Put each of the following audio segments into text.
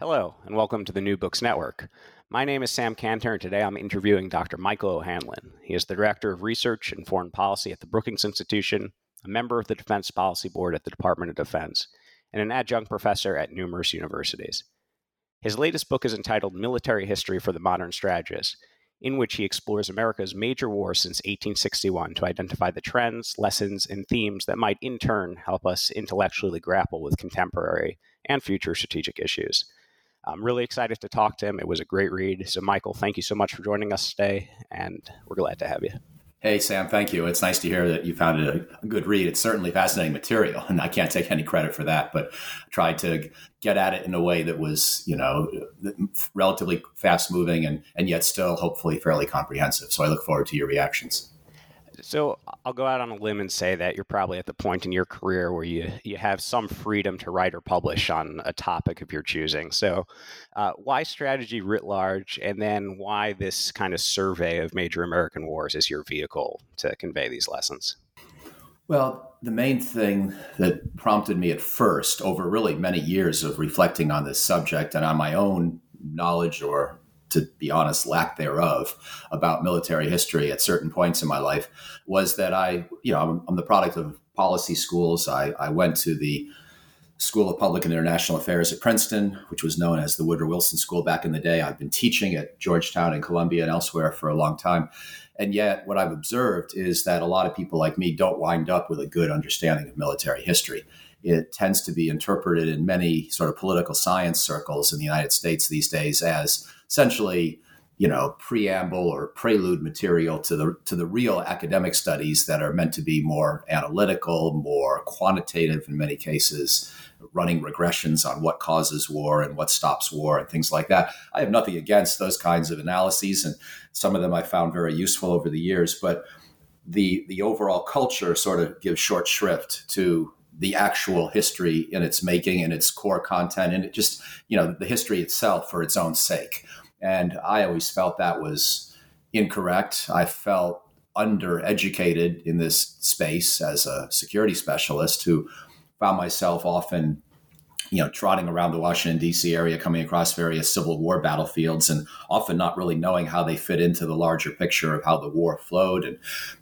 Hello, and welcome to the New Books Network. My name is Sam Cantor, and today I'm interviewing Dr. Michael O'Hanlon. He is the Director of Research and Foreign Policy at the Brookings Institution, a member of the Defense Policy Board at the Department of Defense, and an adjunct professor at numerous universities. His latest book is entitled Military History for the Modern Strategist, in which he explores America's major wars since 1861 to identify the trends, lessons, and themes that might in turn help us intellectually grapple with contemporary and future strategic issues. I'm really excited to talk to him. It was a great read. So, Michael, thank you so much for joining us today, and we're glad to have you. Hey, Sam, thank you. It's nice to hear that you found it a good read. It's certainly fascinating material, and I can't take any credit for that, but tried to get at it in a way that was, you know, relatively fast moving and, and yet still hopefully fairly comprehensive. So I look forward to your reactions. So I'll go out on a limb and say that you're probably at the point in your career where you you have some freedom to write or publish on a topic of your choosing. So, uh, why strategy writ large, and then why this kind of survey of major American wars is your vehicle to convey these lessons? Well, the main thing that prompted me at first, over really many years of reflecting on this subject and on my own knowledge or to be honest, lack thereof about military history at certain points in my life was that I, you know, I'm, I'm the product of policy schools. I, I, went to the School of Public and International Affairs at Princeton, which was known as the Woodrow Wilson School back in the day. I've been teaching at Georgetown and Columbia and elsewhere for a long time. And yet, what I've observed is that a lot of people like me don't wind up with a good understanding of military history it tends to be interpreted in many sort of political science circles in the United States these days as essentially you know preamble or prelude material to the to the real academic studies that are meant to be more analytical more quantitative in many cases running regressions on what causes war and what stops war and things like that. I have nothing against those kinds of analyses and some of them i found very useful over the years but the the overall culture sort of gives short shrift to the actual history in its making and its core content and it just you know the history itself for its own sake and i always felt that was incorrect. I felt undereducated in this space as a security specialist who found myself often you know, trotting around the Washington D.C. area, coming across various Civil War battlefields, and often not really knowing how they fit into the larger picture of how the war flowed, and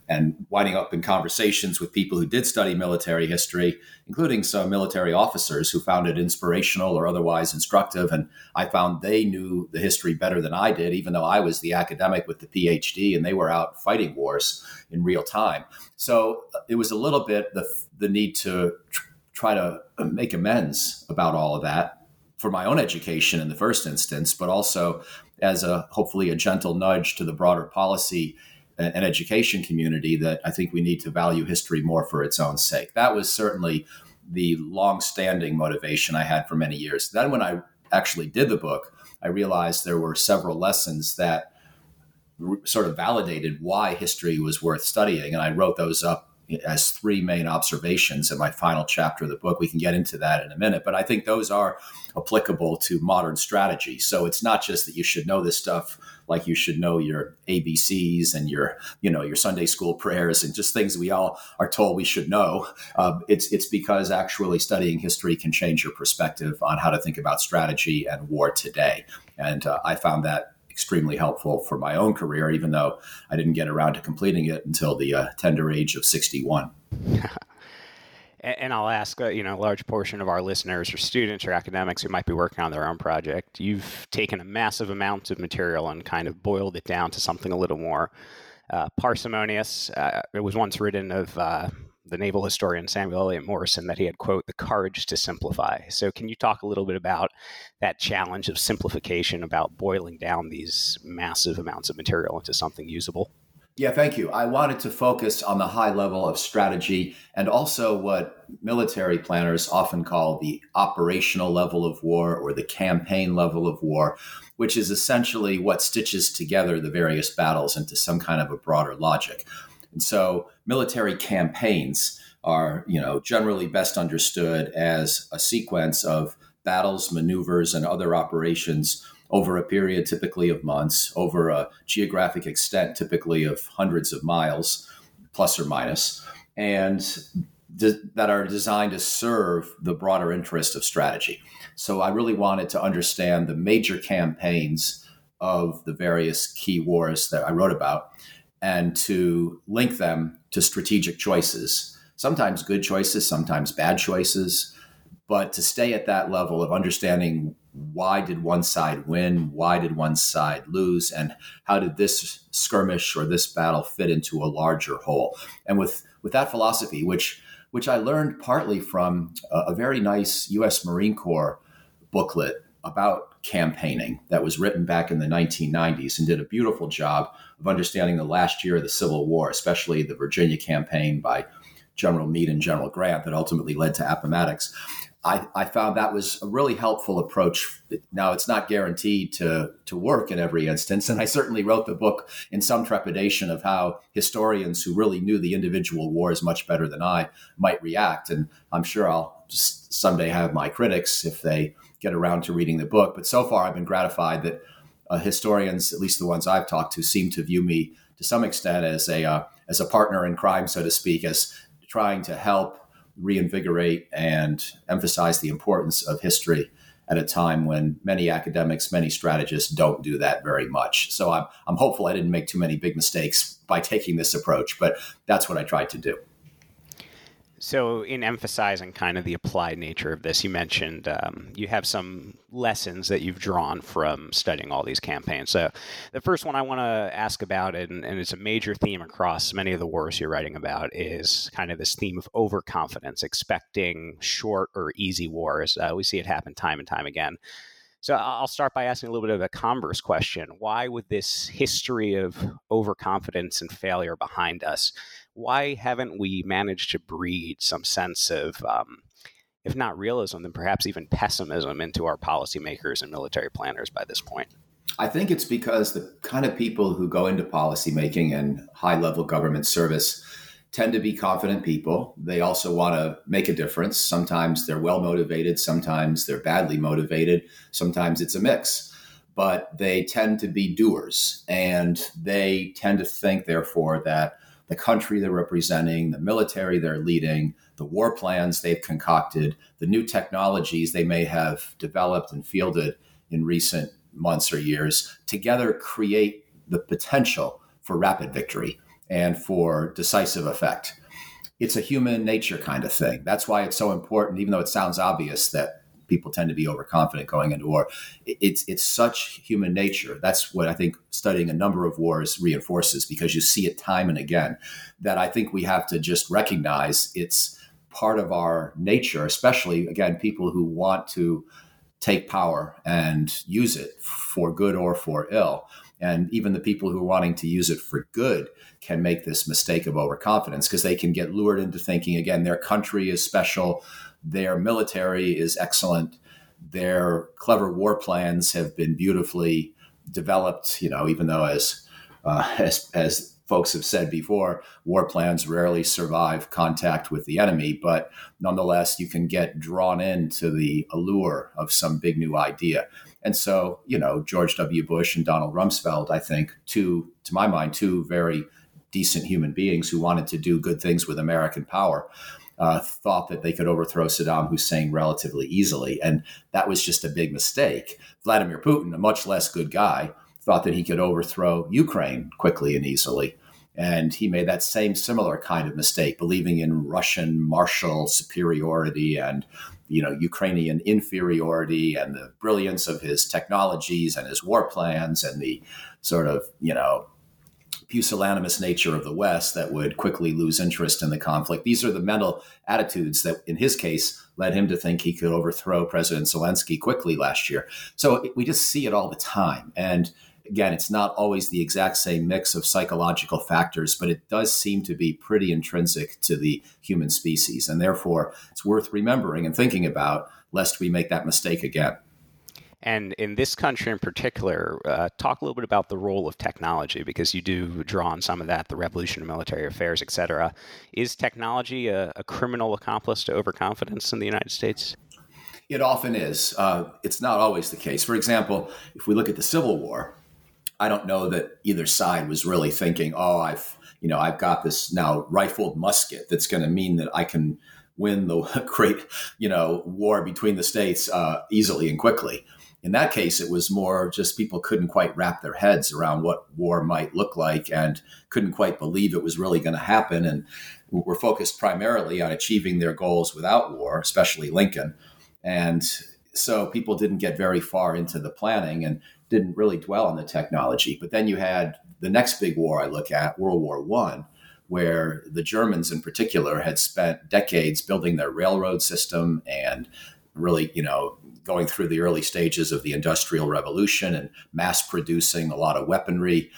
and winding up in conversations with people who did study military history, including some military officers who found it inspirational or otherwise instructive, and I found they knew the history better than I did, even though I was the academic with the PhD, and they were out fighting wars in real time. So uh, it was a little bit the the need to try to uh, make amends about all of that for my own education in the first instance, but also as a hopefully a gentle nudge to the broader policy uh, and education community that I think we need to value history more for its own sake. That was certainly the long-standing motivation I had for many years. Then when I actually did the book, I realized there were several lessons that sort of validated why history was worth studying and I wrote those up as three main observations in my final chapter of the book. We can get into that in a minute, but I think those are applicable to modern strategy. So it's not just that you should know this stuff like you should know your ABCs and your, you know, your Sunday school prayers and just things we all are told we should know. Uh, it's it's because actually studying history can change your perspective on how to think about strategy and war today. And uh, I found that extremely helpful for my own career, even though I didn't get around to completing it until the uh, tender age of 61. and I'll ask, uh, you know, a large portion of our listeners are students or academics who might be working on their own project. You've taken a massive amount of material and kind of boiled it down to something a little more uh, parsimonious. Uh, it was once written of uh, the naval historian Samuel Eliot Morison that he had, quote, the courage to simplify. So, can you talk a little bit about that challenge of simplification, about boiling down these massive amounts of material into something usable? Yeah, thank you. I wanted to focus on the high level of strategy and also what military planners often call the operational level of war or the campaign level of war, which is essentially what stitches together the various battles into some kind of a broader logic. And so military campaigns are, you know, generally best understood as a sequence of battles, maneuvers, and other operations over a period typically of months, over a geographic extent typically of hundreds of miles, plus or minus, and de- that are designed to serve the broader interest of strategy. So I really wanted to understand the major campaigns of the various key wars that I wrote about and to link them to strategic choices, sometimes good choices, sometimes bad choices, but to stay at that level of understanding why did one side win? Why did one side lose? And how did this skirmish or this battle fit into a larger whole? And with, with that philosophy, which, which I learned partly from a, a very nice US Marine Corps booklet about campaigning that was written back in the 1990s and did a beautiful job of understanding the last year of the Civil War, especially the Virginia campaign by General Meade and General Grant that ultimately led to Appomattox. I, I found that was a really helpful approach. Now, it's not guaranteed to, to work in every instance. And I certainly wrote the book in some trepidation of how historians who really knew the individual wars much better than I might react. And I'm sure I'll someday have my critics if they get around to reading the book. But so far, I've been gratified that uh, historians, at least the ones I've talked to, seem to view me to some extent as a, uh, as a partner in crime, so to speak, as trying to help reinvigorate and emphasize the importance of history at a time when many academics, many strategists don't do that very much. So I'm, I'm hopeful I didn't make too many big mistakes by taking this approach, but that's what I tried to do. So, in emphasizing kind of the applied nature of this, you mentioned um, you have some lessons that you've drawn from studying all these campaigns. So, the first one I want to ask about, and, and, it's a major theme across many of the wars you're writing about, is kind of this theme of overconfidence, expecting short or easy wars. Uh, we see it happen time and time again. So I'll start by asking a little bit of a converse question. Why, with this history of overconfidence and failure behind us, why haven't we managed to breed some sense of, um, if not realism, then perhaps even pessimism into our policymakers and military planners by this point? I think it's because the kind of people who go into policymaking and high level government service tend to be confident people. They also want to make a difference. Sometimes they're well motivated, sometimes they're badly motivated, sometimes it's a mix. But they tend to be doers and they tend to think, therefore, that the country they're representing, the military they're leading, the war plans they've concocted, the new technologies they may have developed and fielded in recent months or years together create the potential for rapid victory and for decisive effect. It's a human nature kind of thing. That's why it's so important, even though it sounds obvious that people tend to be overconfident going into war. It's it's such human nature. That's what I think studying a number of wars reinforces because you see it time and again. That I think we have to just recognize it's part of our nature, especially again people who want to take power and use it for good or for ill. And even the people who are wanting to use it for good can make this mistake of overconfidence because they can get lured into thinking again their country is special, their military is excellent, their clever war plans have been beautifully developed. You know, even though as uh, as, as folks have said before, war plans rarely survive contact with the enemy, but nonetheless, you can get drawn into the allure of some big new idea. And so, you know, George W. Bush and Donald Rumsfeld, I think, two, to my mind, two very decent human beings who wanted to do good things with American power. Uh, thought that they could overthrow Saddam Hussein relatively easily. And that was just a big mistake. Vladimir Putin, a much less good guy, thought that he could overthrow Ukraine quickly and easily. And he made that same similar kind of mistake, believing in Russian martial superiority and you know Ukrainian inferiority and the brilliance of his technologies and his war plans and the sort of you know pusillanimous nature of the West that would quickly lose interest in the conflict. These are the mental attitudes that, in his case, led him to think he could overthrow President Zelensky quickly last year. So we just see it all the time. And again, it's not always the exact same mix of psychological factors, but it does seem to be pretty intrinsic to the human species. And therefore, it's worth remembering and thinking about lest we make that mistake again. And in this country in particular, uh, talk a little bit about the role of technology because you do draw on some of that, the revolution of military affairs, et cetera. Is technology a, a criminal accomplice to overconfidence in the United States? It often is. Uh, it's not always the case. For example, if we look at the Civil War, I don't know that either side was really thinking, "Oh, I've you know I've got this now rifled musket that's going to mean that I can win the great you know war between the states uh, easily and quickly." In that case, it was more just people couldn't quite wrap their heads around what war might look like and couldn't quite believe it was really going to happen, and were focused primarily on achieving their goals without war, especially Lincoln. And so people didn't get very far into the planning and didn't really dwell on the technology. But then you had the next big war I look at, World War One, where the Germans in particular had spent decades building their railroad system and really, you know, going through the early stages of the Industrial Revolution and mass producing a lot of weaponry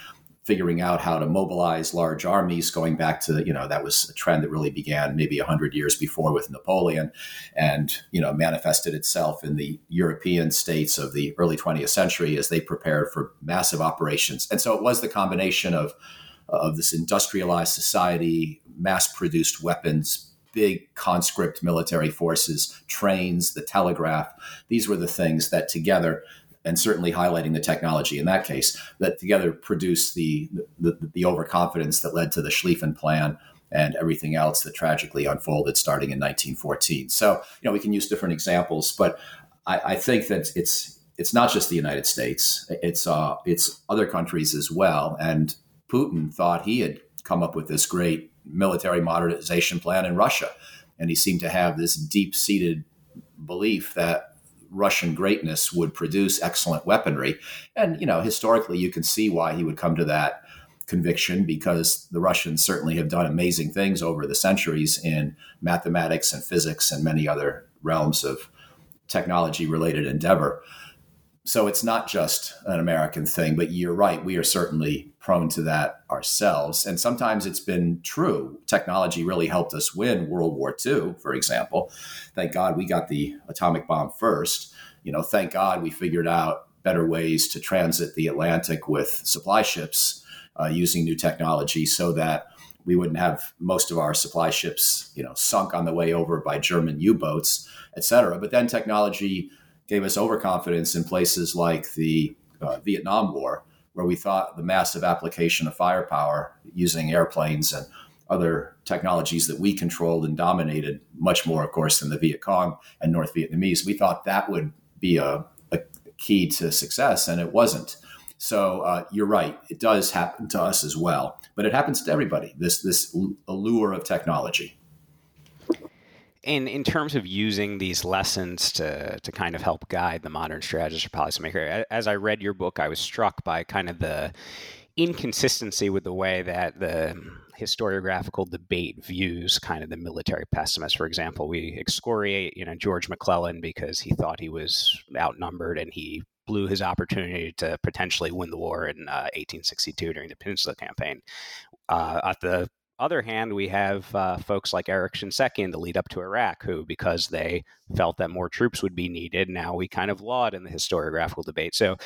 figuring out how to mobilize large armies going back to you know that was a trend that really began maybe 100 years before with napoleon and you know manifested itself in the european states of the early 20th century as they prepared for massive operations. And so it was the combination of of this industrialized society mass produced weapons big conscript military forces trains the telegraph these were the things that together and certainly highlighting the technology in that case that together produced the the, the overconfidence that led to the Schlieffen Plan and everything else that tragically unfolded starting in 1914. So you know we can use different examples, but I, I think that it's it's not just the United States; it's uh, it's other countries as well. And Putin thought he had come up with this great military modernization plan in Russia, and he seemed to have this deep seated belief that Russian greatness would produce excellent weaponry. And, you know, historically, you can see why he would come to that conviction because the Russians certainly have done amazing things over the centuries in mathematics and physics and many other realms of technology related endeavor. So it's not just an American thing, but you're right. We are certainly prone to that ourselves. And sometimes it's been true. Technology really helped us win World War II, for example. Thank God we got the atomic bomb first. You know, thank God we figured out better ways to transit the Atlantic with supply ships uh, using new technology so that we wouldn't have most of our supply ships, you know, sunk on the way over by German U-boats, et cetera. But then technology gave us overconfidence in places like the uh, Vietnam War, where we thought the massive application of firepower using airplanes and other technologies that we controlled and dominated much more, of course, than the Viet Cong and North Vietnamese. We thought that would be a, a key to success, and it wasn't. So uh, you're right; it does happen to us as well, but it happens to everybody. This this allure of technology in in terms of using these lessons to to kind of help guide the modern strategist or policymaker, as I read your book, I was struck by kind of the inconsistency with the way that the historiographical debate views kind of the military pessimist. For example, we excoriate, you know, George McClellan because he thought he was outnumbered and he blew his opportunity to potentially win the war in uh, 1862 during the Peninsula Campaign. Uh, at the other hand, we have uh, folks like Eric Shinseki in the lead up to Iraq, who, because they felt that more troops would be needed, now we kind of laud in the historiographical debate. So,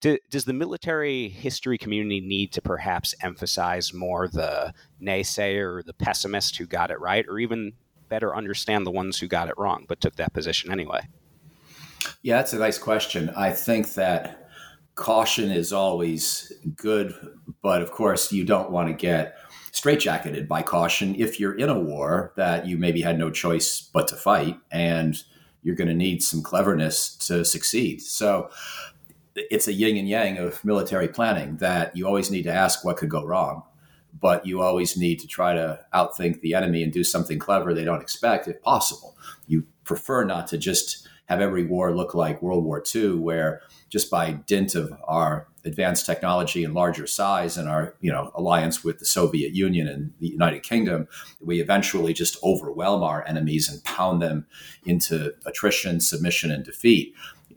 do, does the military history community need to perhaps emphasize more the naysayer or the pessimist who got it right, or even better understand the ones who got it wrong but took that position anyway? Yeah, that's a nice question. I think that caution is always good, but of course, you don't want to get straitjacketed by caution if you're in a war that you maybe had no choice but to fight and you're going to need some cleverness to succeed. So it's a yin and yang of military planning that you always need to ask what could go wrong, but you always need to try to outthink the enemy and do something clever they don't expect if possible. You prefer not to just have every war look like World War II, where just by dint of our advanced technology and larger size and our you know alliance with the Soviet Union and the United Kingdom, we eventually just overwhelm our enemies and pound them into attrition, submission, and defeat.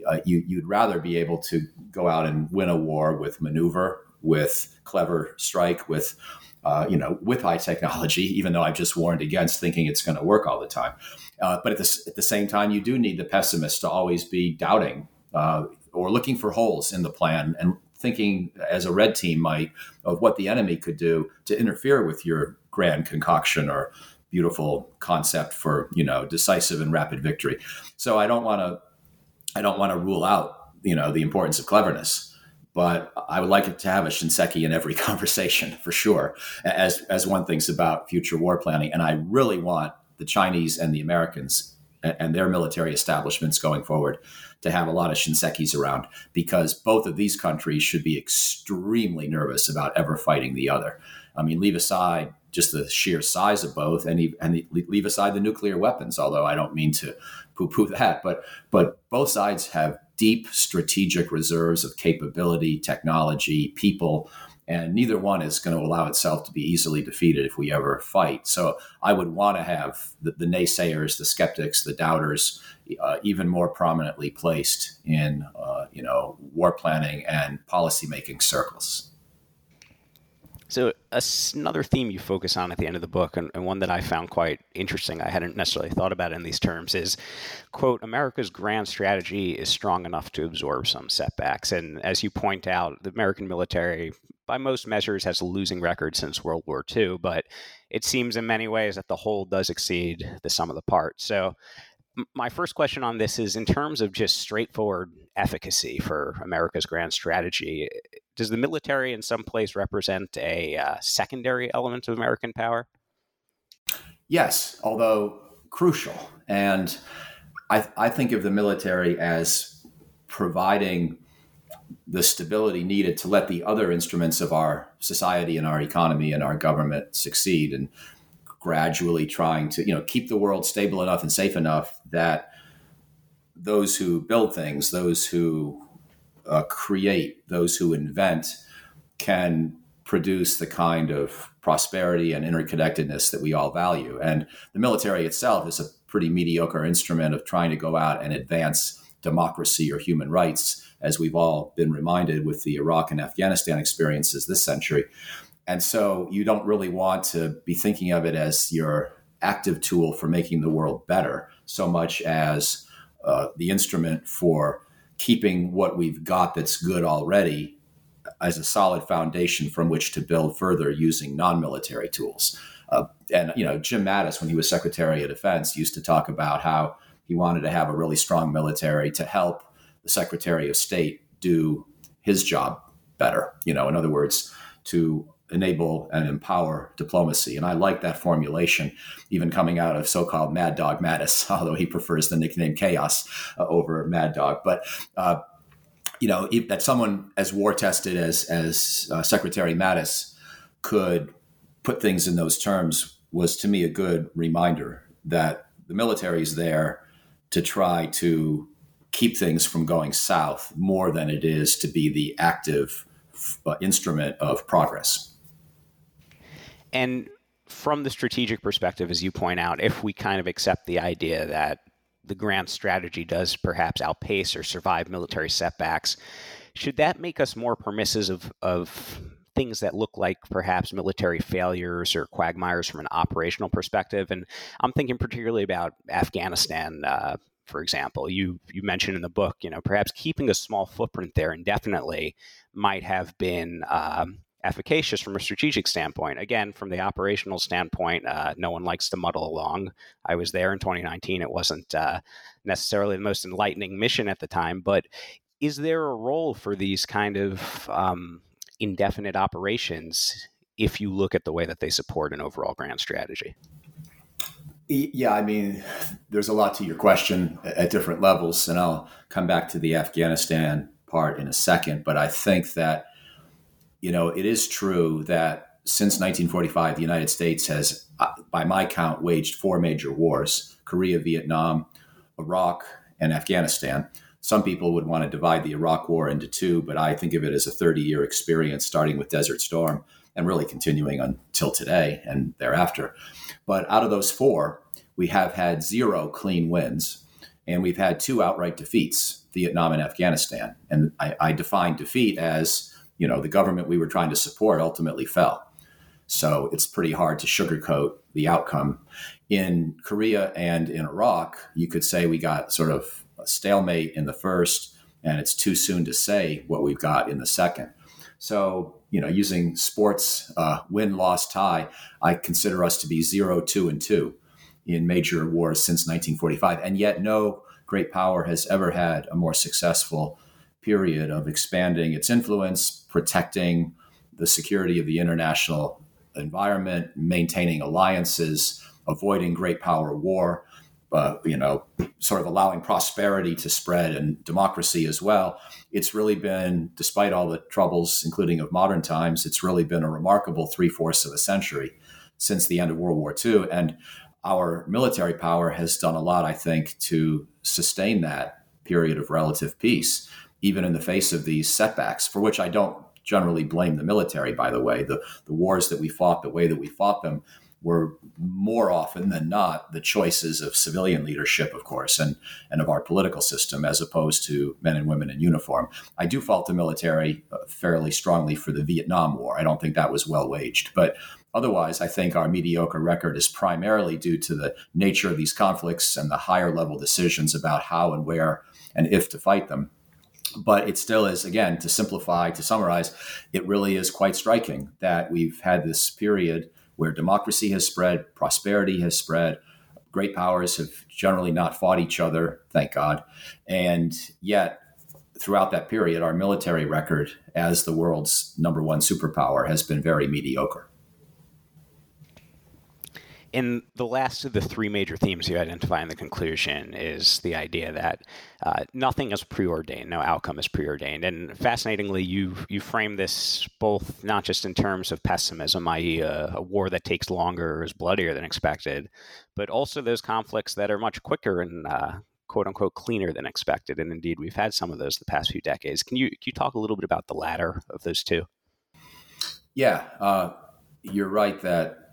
uh, you, you'd rather be able to go out and win a war with maneuver, with clever strike, with uh, you know, with high technology, even though I've just warned against thinking it's going to work all the time. Uh, but at the, at the same time, you do need the pessimist to always be doubting uh, or looking for holes in the plan and thinking, as a red team might, of what the enemy could do to interfere with your grand concoction or beautiful concept for you know decisive and rapid victory. So I don't want to I don't want to rule out you know the importance of cleverness but I would like it to have a Shinseki in every conversation for sure, as as one thinks about future war planning. And I really want the Chinese and the Americans and their military establishments going forward to have a lot of Shinsekis around because both of these countries should be extremely nervous about ever fighting the other. I mean, leave aside just the sheer size of both, and, and leave aside the nuclear weapons. Although I don't mean to poo-poo that, but but both sides have deep strategic reserves of capability, technology, people, and neither one is going to allow itself to be easily defeated if we ever fight. So I would want to have the, the naysayers, the skeptics, the doubters, uh, even more prominently placed in uh, you know war planning and policymaking circles. So another theme you focus on at the end of the book, and, and, one that I found quite interesting, I hadn't necessarily thought about in these terms, is quote America's grand strategy is strong enough to absorb some setbacks. And as you point out, the American military, by most measures, has a losing record since World War II, but it seems in many ways that the whole does exceed the sum of the parts. So my first question on this is in terms of just straightforward efficacy for America's grand strategy, does the military in some place represent a uh, secondary element of American power? Yes, although crucial. And I, I think of the military as providing the stability needed to let the other instruments of our society and our economy and our government succeed and gradually trying to you know keep the world stable enough and safe enough that those who build things those who uh, create, those who invent, can produce the kind of prosperity and interconnectedness that we all value. And the military itself is a pretty mediocre instrument of trying to go out and advance democracy or human rights, as we've all been reminded with the Iraq and Afghanistan experiences this century. And so you don't really want to be thinking of it as your active tool for making the world better so much as uh, the instrument for keeping what we've got that's good already as a solid foundation from which to build further using non-military tools. Uh, and you know, Jim Mattis, when he was Secretary of Defense, used to talk about how he wanted to have a really strong military to help the Secretary of State do his job better. You know, in other words, to enable and empower diplomacy. And I like that formulation, even coming out of so called Mad Dog Mattis, although he prefers the nickname Chaos uh, over Mad Dog. But, uh, you know, that someone as war tested as, as uh, Secretary Mattis could put things in those terms was to me a good reminder that the military is there to try to keep things from going south more than it is to be the active uh, instrument of progress. And from the strategic perspective, as you point out, if we kind of accept the idea that the grand strategy does perhaps outpace or survive military setbacks, should that make us more permissive of, of things that look like perhaps military failures or quagmires from an operational perspective? And I'm thinking particularly about Afghanistan. Uh, for example, you you mentioned in the book, you know, perhaps keeping a small footprint there indefinitely might have been um, efficacious from a strategic standpoint. Again, from the operational standpoint, uh, no one likes to muddle along. I was there in 2019. It wasn't uh, necessarily the most enlightening mission at the time, but is there a role for these kind of um, indefinite operations if you look at the way that they support an overall grand strategy? Yeah, I mean, there's a lot to your question at different levels, and I'll come back to the Afghanistan part in a second. But I think that you know, it is true that since 1945, the United States has, uh, by my count, waged four major wars Korea, Vietnam, Iraq, and Afghanistan. Some people would want to divide the Iraq War into two, but I think of it as a 30 year experience, starting with Desert Storm and really continuing until today and thereafter. But out of those four, we have had zero clean wins And we've had two outright defeats, Vietnam and Afghanistan. And I, I define defeat as, you know, the government we were trying to support ultimately fell. So it's pretty hard to sugarcoat the outcome. In Korea and in Iraq, you could say we got sort of a stalemate in the first, and it's too soon to say what we've got in the second. So, you know, using sports uh, win, loss, tie, I consider us to be zero, two, and two in major wars since 1945. And yet, no great power has ever had a more successful period of expanding its influence, protecting the security of the international environment, maintaining alliances, avoiding great power war, uh, you know, sort of allowing prosperity to spread and democracy as well. It's really been, despite all the troubles, including of modern times, it's really been a remarkable three fourths of a century since the end of World War II. And our military power has done a lot, I think, to sustain that period of relative peace, even in the face of these setbacks, for which I don't generally blame the military, by the way. The, the wars that we fought, the way that we fought them, were more often than not the choices of civilian leadership, of course, and, and of our political system as opposed to men and women in uniform. I do fault the military uh, fairly strongly for the Vietnam War. I don't think that was well waged. But otherwise, I think our mediocre record is primarily due to the nature of these conflicts and the higher level decisions about how and where and if to fight them but it still is again to simplify to summarize it really is quite striking that we've had this period where democracy has spread, prosperity has spread. Great powers have generally not fought each other, thank God. And yet, throughout that period, our military record as the world's number one superpower has been very mediocre. In the last of the three major themes you identify in the conclusion is the idea that uh, nothing is preordained, no outcome is preordained. And fascinatingly, you you frame this both not just in terms of pessimism, i.e., a, a war that takes longer or is bloodier than expected, but also those conflicts that are much quicker and uh, quote unquote cleaner than expected. And indeed, we've had some of those the past few decades. Can you can you talk a little bit about the latter of those two? Yeah, uh, you're right that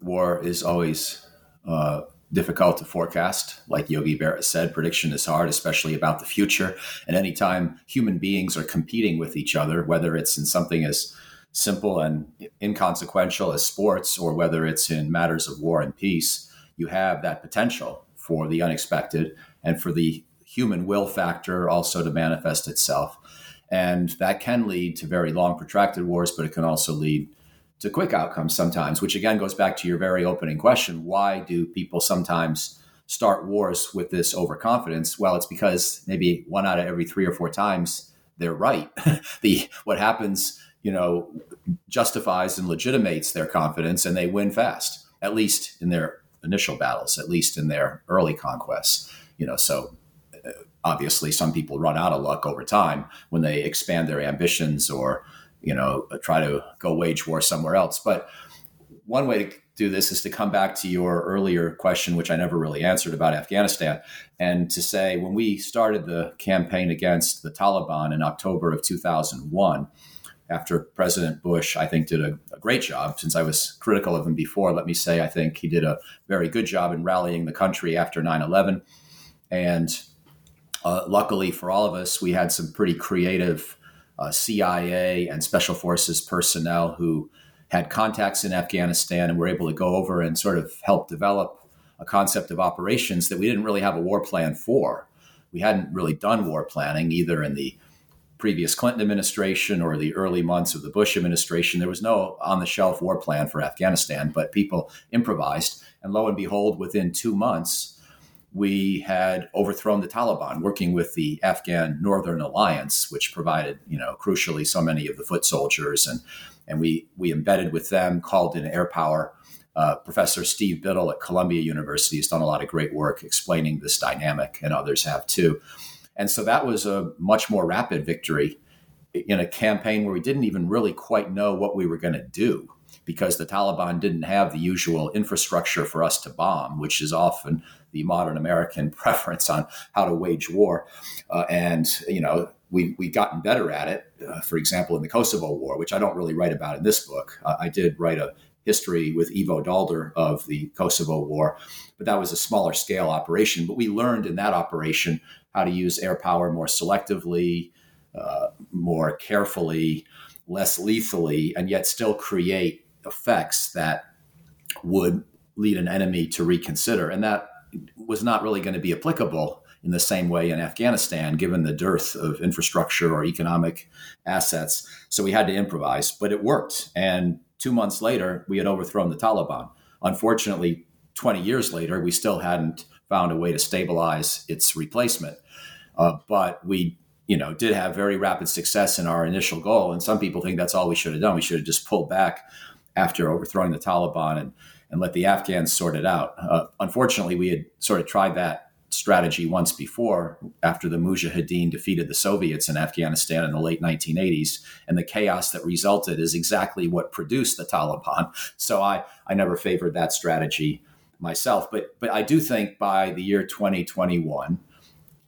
war is always uh, difficult to forecast. Like Yogi Berra said, prediction is hard, especially about the future. And anytime human beings are competing with each other, whether it's in something as simple and inconsequential as sports, or whether it's in matters of war and peace, you have that potential for the unexpected and for the human will factor also to manifest itself. And that can lead to very long, protracted wars, but it can also lead to quick outcomes sometimes, which again goes back to your very opening question. Why do people sometimes start wars with this overconfidence? Well, it's because maybe one out of every three or four times they're right. the what happens, you know, justifies and legitimates their confidence and they win fast, at least in their initial battles, at least in their early conquests. You know, so uh, obviously some people run out of luck over time when they expand their ambitions or you know, try to go wage war somewhere else. But one way to do this is to come back to your earlier question, which I never really answered about Afghanistan, and to say when we started the campaign against the Taliban in October of 2001, after President Bush, I think, did a, a, great job. Since I was critical of him before, let me say I think he did a very good job in rallying the country after 9 11. And uh, luckily for all of us, we had some pretty creative uh, CIA and special forces personnel who had contacts in Afghanistan and were able to go over and sort of help develop a concept of operations that we didn't really have a war plan for. We hadn't really done war planning either in the previous Clinton administration or the early months of the Bush administration. There was no on the shelf war plan for Afghanistan, but people improvised. And lo and behold, within two months, we had overthrown the Taliban, working with the Afghan Northern Alliance, which provided, you know, crucially so many of the foot soldiers, and and we we embedded with them, called in air power. Uh, Professor Steve Biddle at Columbia University has done a lot of great work explaining this dynamic, and others have too. And so that was a much more rapid victory in a campaign where we didn't even really quite know what we were going to do because the Taliban didn't have the usual infrastructure for us to bomb, which is often the modern American preference on how to wage war. Uh, and, you know, we, we've gotten better at it. Uh, for example, in the Kosovo War, which I don't really write about in this book, uh, I did write a history with Ivo Daalder of the Kosovo War, but that was a smaller scale operation. But we learned in that operation how to use air power more selectively, uh, more carefully, less lethally, and yet still create effects that would lead an enemy to reconsider. And that was not really going to be applicable in the same way in Afghanistan, given the dearth of infrastructure or economic assets. So we had to improvise, but it worked. And two months later, we had overthrown the Taliban. Unfortunately, 20 years later, we still hadn't found a way to stabilize its replacement. Uh, but we, you know, did have very rapid success in our initial goal. And some people think that's all we should have done. We should have just pulled back after overthrowing the Taliban and, and let the Afghans sort it out. Uh, unfortunately, we had sort of tried that strategy once before after the Mujahideen defeated the Soviets in Afghanistan in the late 1980s. And the chaos that resulted is exactly what produced the Taliban. So I, I never favored that strategy myself. But, but I do think by the year 2021,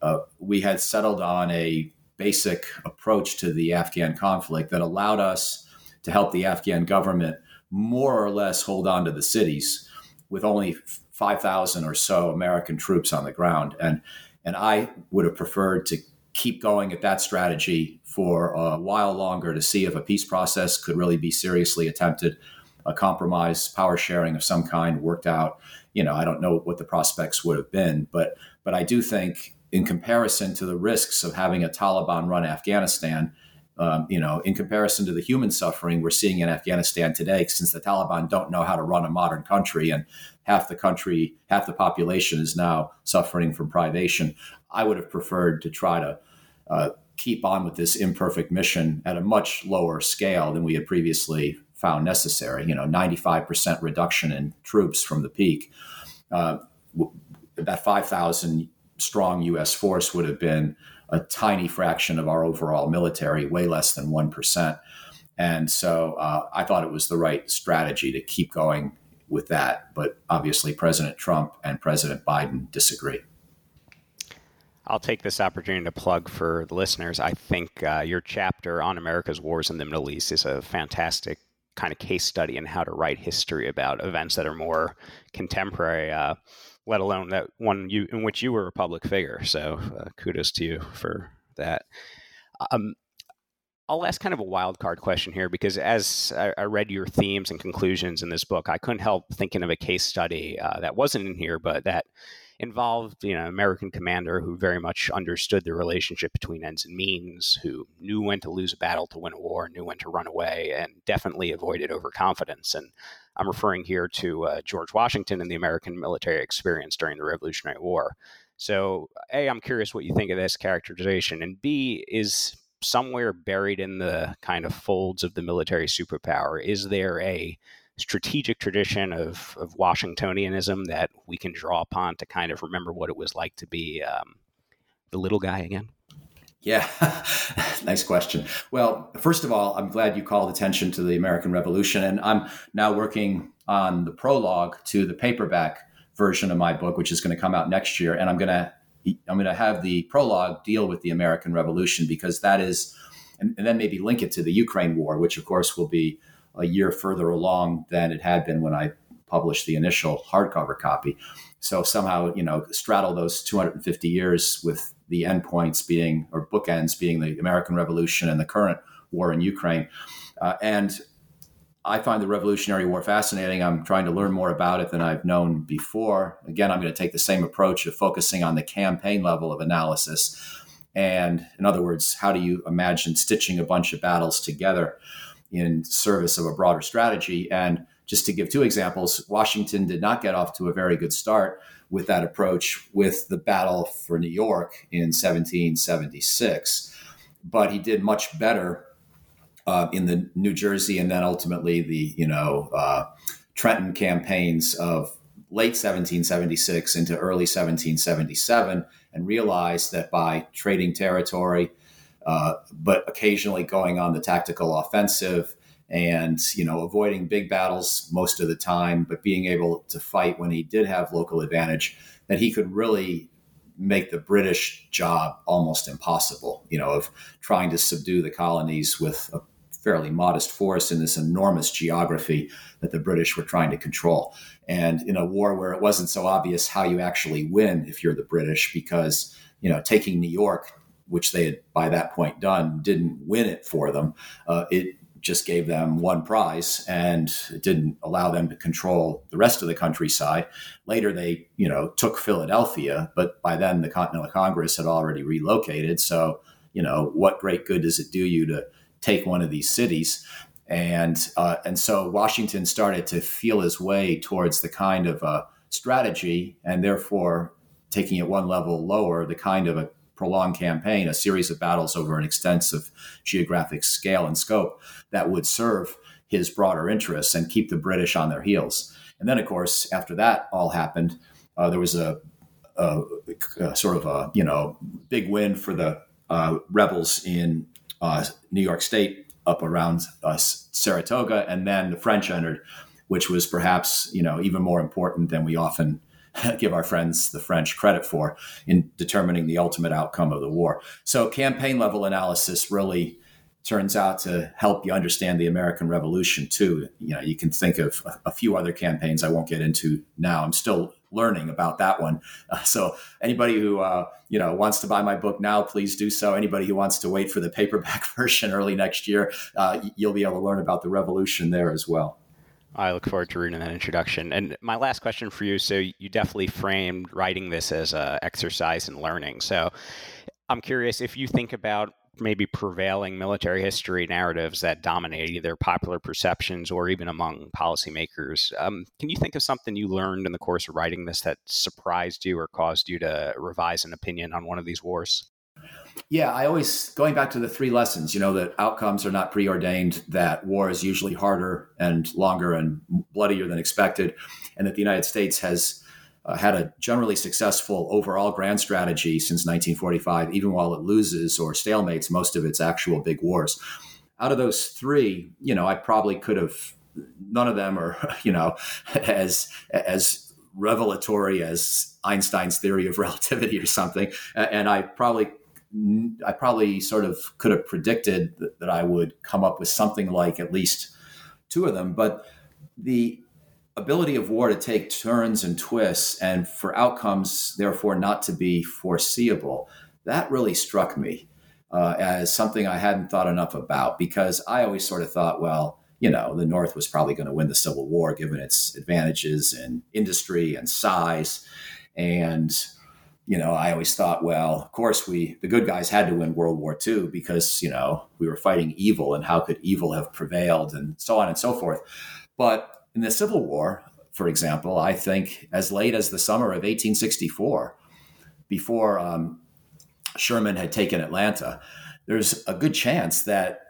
uh, we had settled on a basic approach to the Afghan conflict that allowed us to help the Afghan government more or less hold on to the cities with only 5,000 or so American troops on the ground. And, and I would have preferred to keep going at that strategy for a while longer to see if a peace process could really be seriously attempted, a compromise, power sharing of some kind worked out. You know, I don't know what the prospects would have been, but but I do think in comparison to the risks of having a Taliban run Afghanistan, um, you know, in comparison to the human suffering we're seeing in Afghanistan today, since the Taliban don't know how to run a modern country and half the country, half the population is now suffering from privation. I would have preferred to try to uh, keep on with this imperfect mission at a much lower scale than we had previously found necessary. You know, 95% reduction in troops from the peak. Uh, that 5,000 strong U.S. force would have been a tiny fraction of our overall military, way less than 1%. And so uh, I thought it was the right strategy to keep going with that. But obviously, President Trump and President Biden disagree. I'll take this opportunity to plug for the listeners. I think uh, your chapter on America's wars in the Middle East is a fantastic kind of case study in how to write history about events that are more contemporary, uh, let alone that one you in which you were a public figure. So uh, kudos to you for that. Um, I'll ask kind of a wild card question here because as I, I, read your themes and conclusions in this book, I couldn't help thinking of a case study uh, that wasn't in here, but that involved you know American commander who very much understood the relationship between ends and means, who knew when to lose a battle to win a war, knew when to run away, and definitely avoided overconfidence. And I'm referring here to uh, George Washington and the American military experience during the Revolutionary War. So, A, I'm curious what you think of this characterization. And B, is somewhere buried in the kind of folds of the military superpower, is there a strategic tradition of, of Washingtonianism that we can draw upon to kind of remember what it was like to be um, the little guy again? Yeah, nice question. Well, first of all, I'm glad you called attention to the American Revolution, and I'm now working on the prologue to the paperback version of my book, which is going to come out next year, and I'm going to I'm going to have the prologue deal with the American Revolution because that is, and, and, then maybe link it to the Ukraine War, which of course will be a year further along than it had been when I published the initial hardcover copy. So somehow, you know, straddle those 250 years with the endpoints being, or bookends being the American Revolution and the current war in Ukraine. Uh, and I find the Revolutionary War fascinating. I'm trying to learn more about it than I've known before. Again, I'm going to take the same approach of focusing on the campaign level of analysis. And in other words, how do you imagine stitching a bunch of battles together in service of a broader strategy? And just to give two examples, Washington did not get off to a very good start with that approach with the battle for New York in 1776, but he did much better uh, in the New Jersey and then ultimately the you know uh, Trenton campaigns of late 1776 into early 1777, and realized that by trading territory, uh, but occasionally going on the tactical offensive and you know avoiding big battles most of the time, but being able to fight when he did have local advantage, that he could really make the British job almost impossible. You know, of trying to subdue the colonies with a fairly modest force in this enormous geography that the British were trying to control. And in a war where it wasn't so obvious how you actually win if you're the British, because you know taking New York, which they had by that point done, didn't win it for them. Uh, it just gave them one prize and it didn't allow them to control the rest of the countryside. Later, they you know took Philadelphia, but by then the Continental Congress had already relocated. So you know what great good does it do you to take one of these cities? And uh, and so Washington started to feel his way towards the kind of a strategy, and therefore taking it one level lower, the kind of a prolonged campaign, a series of battles over an extensive geographic scale and scope that would serve his broader interests and keep the British on their heels. And then, of course, after that all happened, uh, there was a, a, a, sort of a you know big win for the uh, rebels in uh, New York State up around uh, Saratoga, and then the French entered, which was perhaps you know even more important than we often give our friends the French credit for in determining the ultimate outcome of the war. So, campaign level analysis really turns out to help you understand the American Revolution too. You know, you can think of a, few other campaigns I won't get into now. I'm still learning about that one. Uh, so anybody who uh, you know wants to buy my book now, please do so. Anybody who wants to wait for the paperback version early next year, uh, you'll be able to learn about the revolution there as well. I look forward to reading that introduction. And my last question for you so, you definitely framed writing this as an exercise in learning. So, I'm curious if you think about maybe prevailing military history narratives that dominate either popular perceptions or even among policymakers. Um, can you think of something you learned in the course of writing this that surprised you or caused you to revise an opinion on one of these wars? Yeah, I always going back to the three lessons, you know, that outcomes are not preordained, that war is usually harder and longer and bloodier than expected, and that the United States has uh, had a generally successful overall grand strategy since 1945, even while it loses or stalemates most of its actual big wars. Out of those three, you know, I probably could have none of them are, you know, as as revelatory as Einstein's theory of relativity or something. And I probably I probably sort of could have predicted that, that, I would come up with something like at least two of them. But the ability of war to take turns and twists and for outcomes, therefore, not to be foreseeable, that really struck me uh, as something I hadn't thought enough about because I always sort of thought, well, you know, the North was probably going to win the Civil War given its advantages in industry and size. And you know, I always thought, well, of course, we, the good guys had to win World War II because, you know, we were fighting evil and how could evil have prevailed and so on and so forth. But in the Civil War, for example, I think as late as the summer of 1864, before um, Sherman had taken Atlanta, there's a good chance that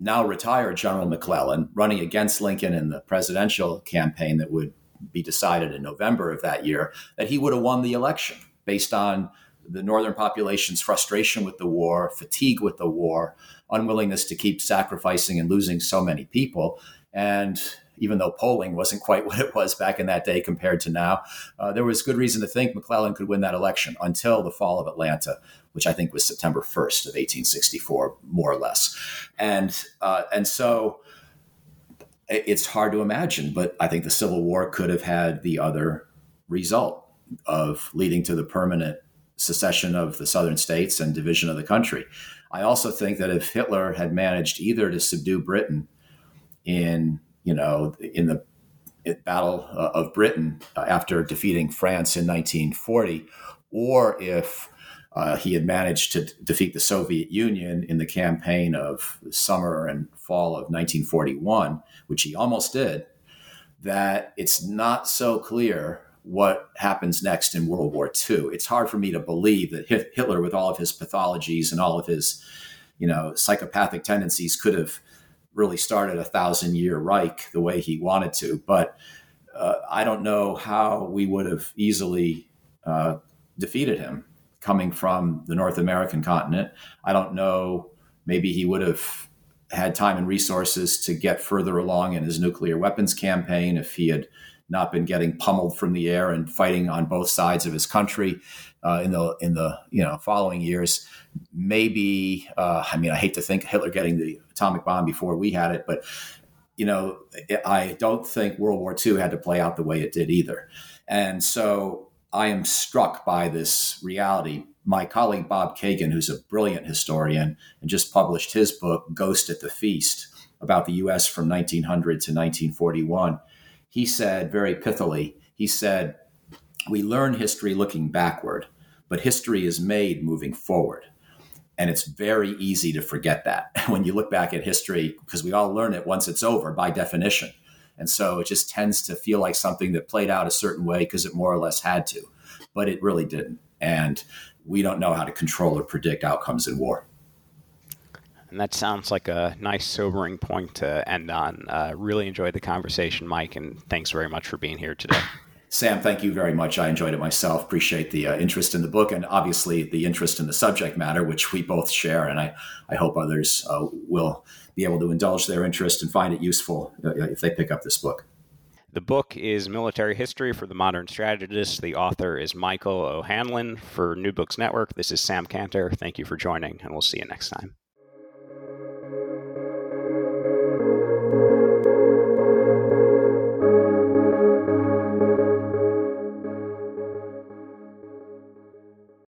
now retired General McClellan, running against Lincoln in the presidential campaign that would be decided in November of that year, that he would have won the election based on the northern population's frustration with the war, fatigue with the war, unwillingness to keep sacrificing and losing so many people. And even though polling wasn't quite what it was back in that day compared to now, uh, there was good reason to think McClellan could win that election until the fall of Atlanta, which I think was September 1st of 1864, more or less. And uh, and so it's hard to imagine, but I think the Civil War could have had the other result of leading to the permanent secession of the southern states and division of the country. I also think that if Hitler had managed either to subdue Britain in, you know, in the Battle of Britain uh, after defeating France in 1940, or if uh, he had managed to defeat the Soviet Union in the campaign of summer and fall of 1941, which he almost did, that it's not so clear what happens next in World War II. It's hard for me to believe that Hitler, with all of his pathologies and all of his, you know, psychopathic tendencies, could have really started a thousand year Reich the way he wanted to. But uh, I don't know how we would have easily uh, defeated him coming from the North American continent. I don't know. Maybe he would have had time and resources to get further along in his nuclear weapons campaign if he had not been getting pummeled from the air and fighting on both sides of his country. uh, in the in the you know following years. Maybe uh, I mean I hate to think Hitler getting the atomic bomb before we had it, but you know I don't think World War II had to play out the way it did either. And so I am struck by this reality. My colleague Bob Kagan, who's a brilliant historian and just published his book Ghost at the Feast about the U.S. from 1900 to 1941, he said very pithily. He said, "We learn history looking backward." but history is made moving forward. And it's very easy to forget that when you look back at history, because we all learn it once it's over by definition. And so it just tends to feel like something that played out a certain way because it more or less had to, but it really didn't. And we don't know how to control or predict outcomes in war. And that sounds like a nice, sobering point to end on. Uh, really enjoyed the conversation, Mike, and thanks very much for being here today. Sam, thank you very much. I enjoyed it myself. Appreciate the uh, interest in the book and obviously the interest in the subject matter, which we both share. And I, I hope others uh, will be able to indulge their interest and find it useful uh, if they pick up this book. The book is Military History for the Modern Strategist. The author is Michael O'Hanlon for New Books Network. This is Sam Cantor. Thank you for joining, and we'll see you next time.